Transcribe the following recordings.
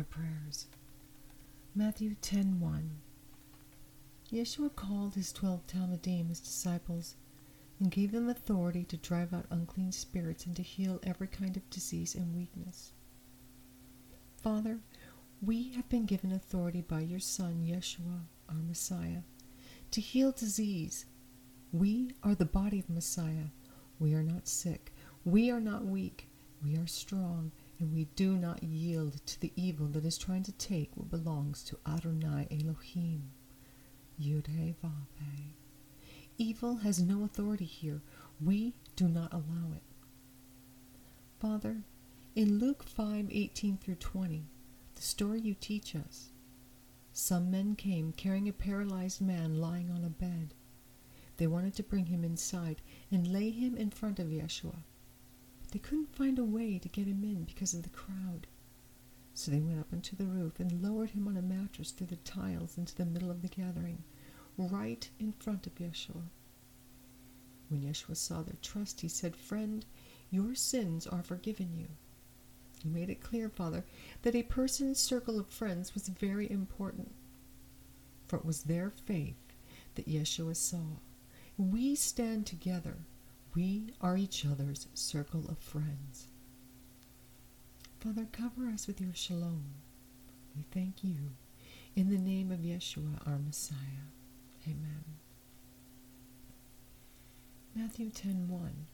our prayers. Matthew 10:1 Yeshua called his 12 Talmidim, his disciples, and gave them authority to drive out unclean spirits and to heal every kind of disease and weakness. Father, we have been given authority by your Son, Yeshua, our Messiah, to heal disease. We are the body of Messiah. We are not sick. We are not weak. We are strong, and we do not yield to the evil that is trying to take what belongs to Adonai Elohim. Yud Vav Evil has no authority here. We do not allow it. Father, in Luke 5:18 through 20, the story you teach us, some men came carrying a paralyzed man lying on a bed. They wanted to bring him inside and lay him in front of Yeshua. They couldn't find a way to get him in because of the crowd. So they went up onto the roof and lowered him on a mattress through the tiles into the middle of the gathering, right in front of Yeshua. When Yeshua saw their trust, he said, Friend, your sins are forgiven you. He made it clear, Father, that a person's circle of friends was very important, for it was their faith that Yeshua saw. We stand together. We are each other's circle of friends. Father, cover us with your shalom. We thank you. In the name of Yeshua, our Messiah. Amen. Matthew 10:1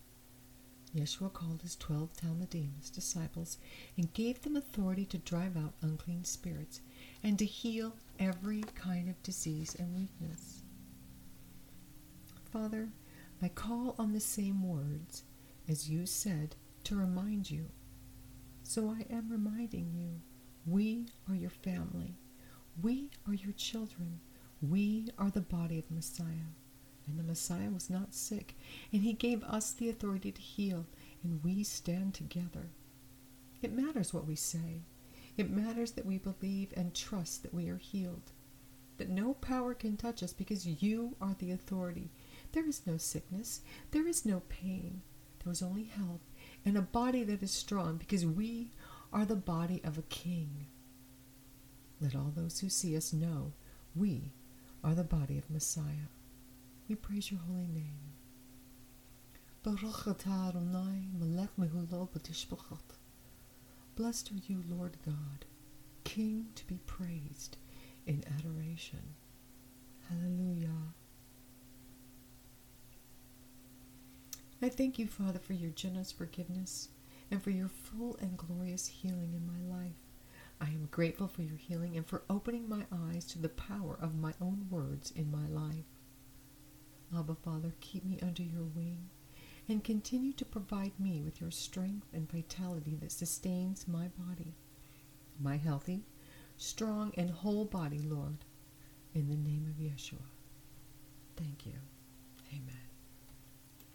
Yeshua called his twelve Talmidim, his disciples, and gave them authority to drive out unclean spirits and to heal every kind of disease and weakness. Father, I call on the same words as you said to remind you. So I am reminding you we are your family. We are your children. We are the body of Messiah. And the Messiah was not sick, and he gave us the authority to heal, and we stand together. It matters what we say. It matters that we believe and trust that we are healed, that no power can touch us because you are the authority. There is no sickness, there is no pain, there is only health, and a body that is strong because we are the body of a king. Let all those who see us know we are the body of Messiah. We praise your holy name. Blessed are you, Lord God, King to be praised in adoration. Hallelujah. I thank you, Father, for your generous forgiveness and for your full and glorious healing in my life. I am grateful for your healing and for opening my eyes to the power of my own words in my life. Abba, Father, keep me under your wing and continue to provide me with your strength and vitality that sustains my body, my healthy, strong, and whole body, Lord, in the name of Yeshua. Thank you. Amen.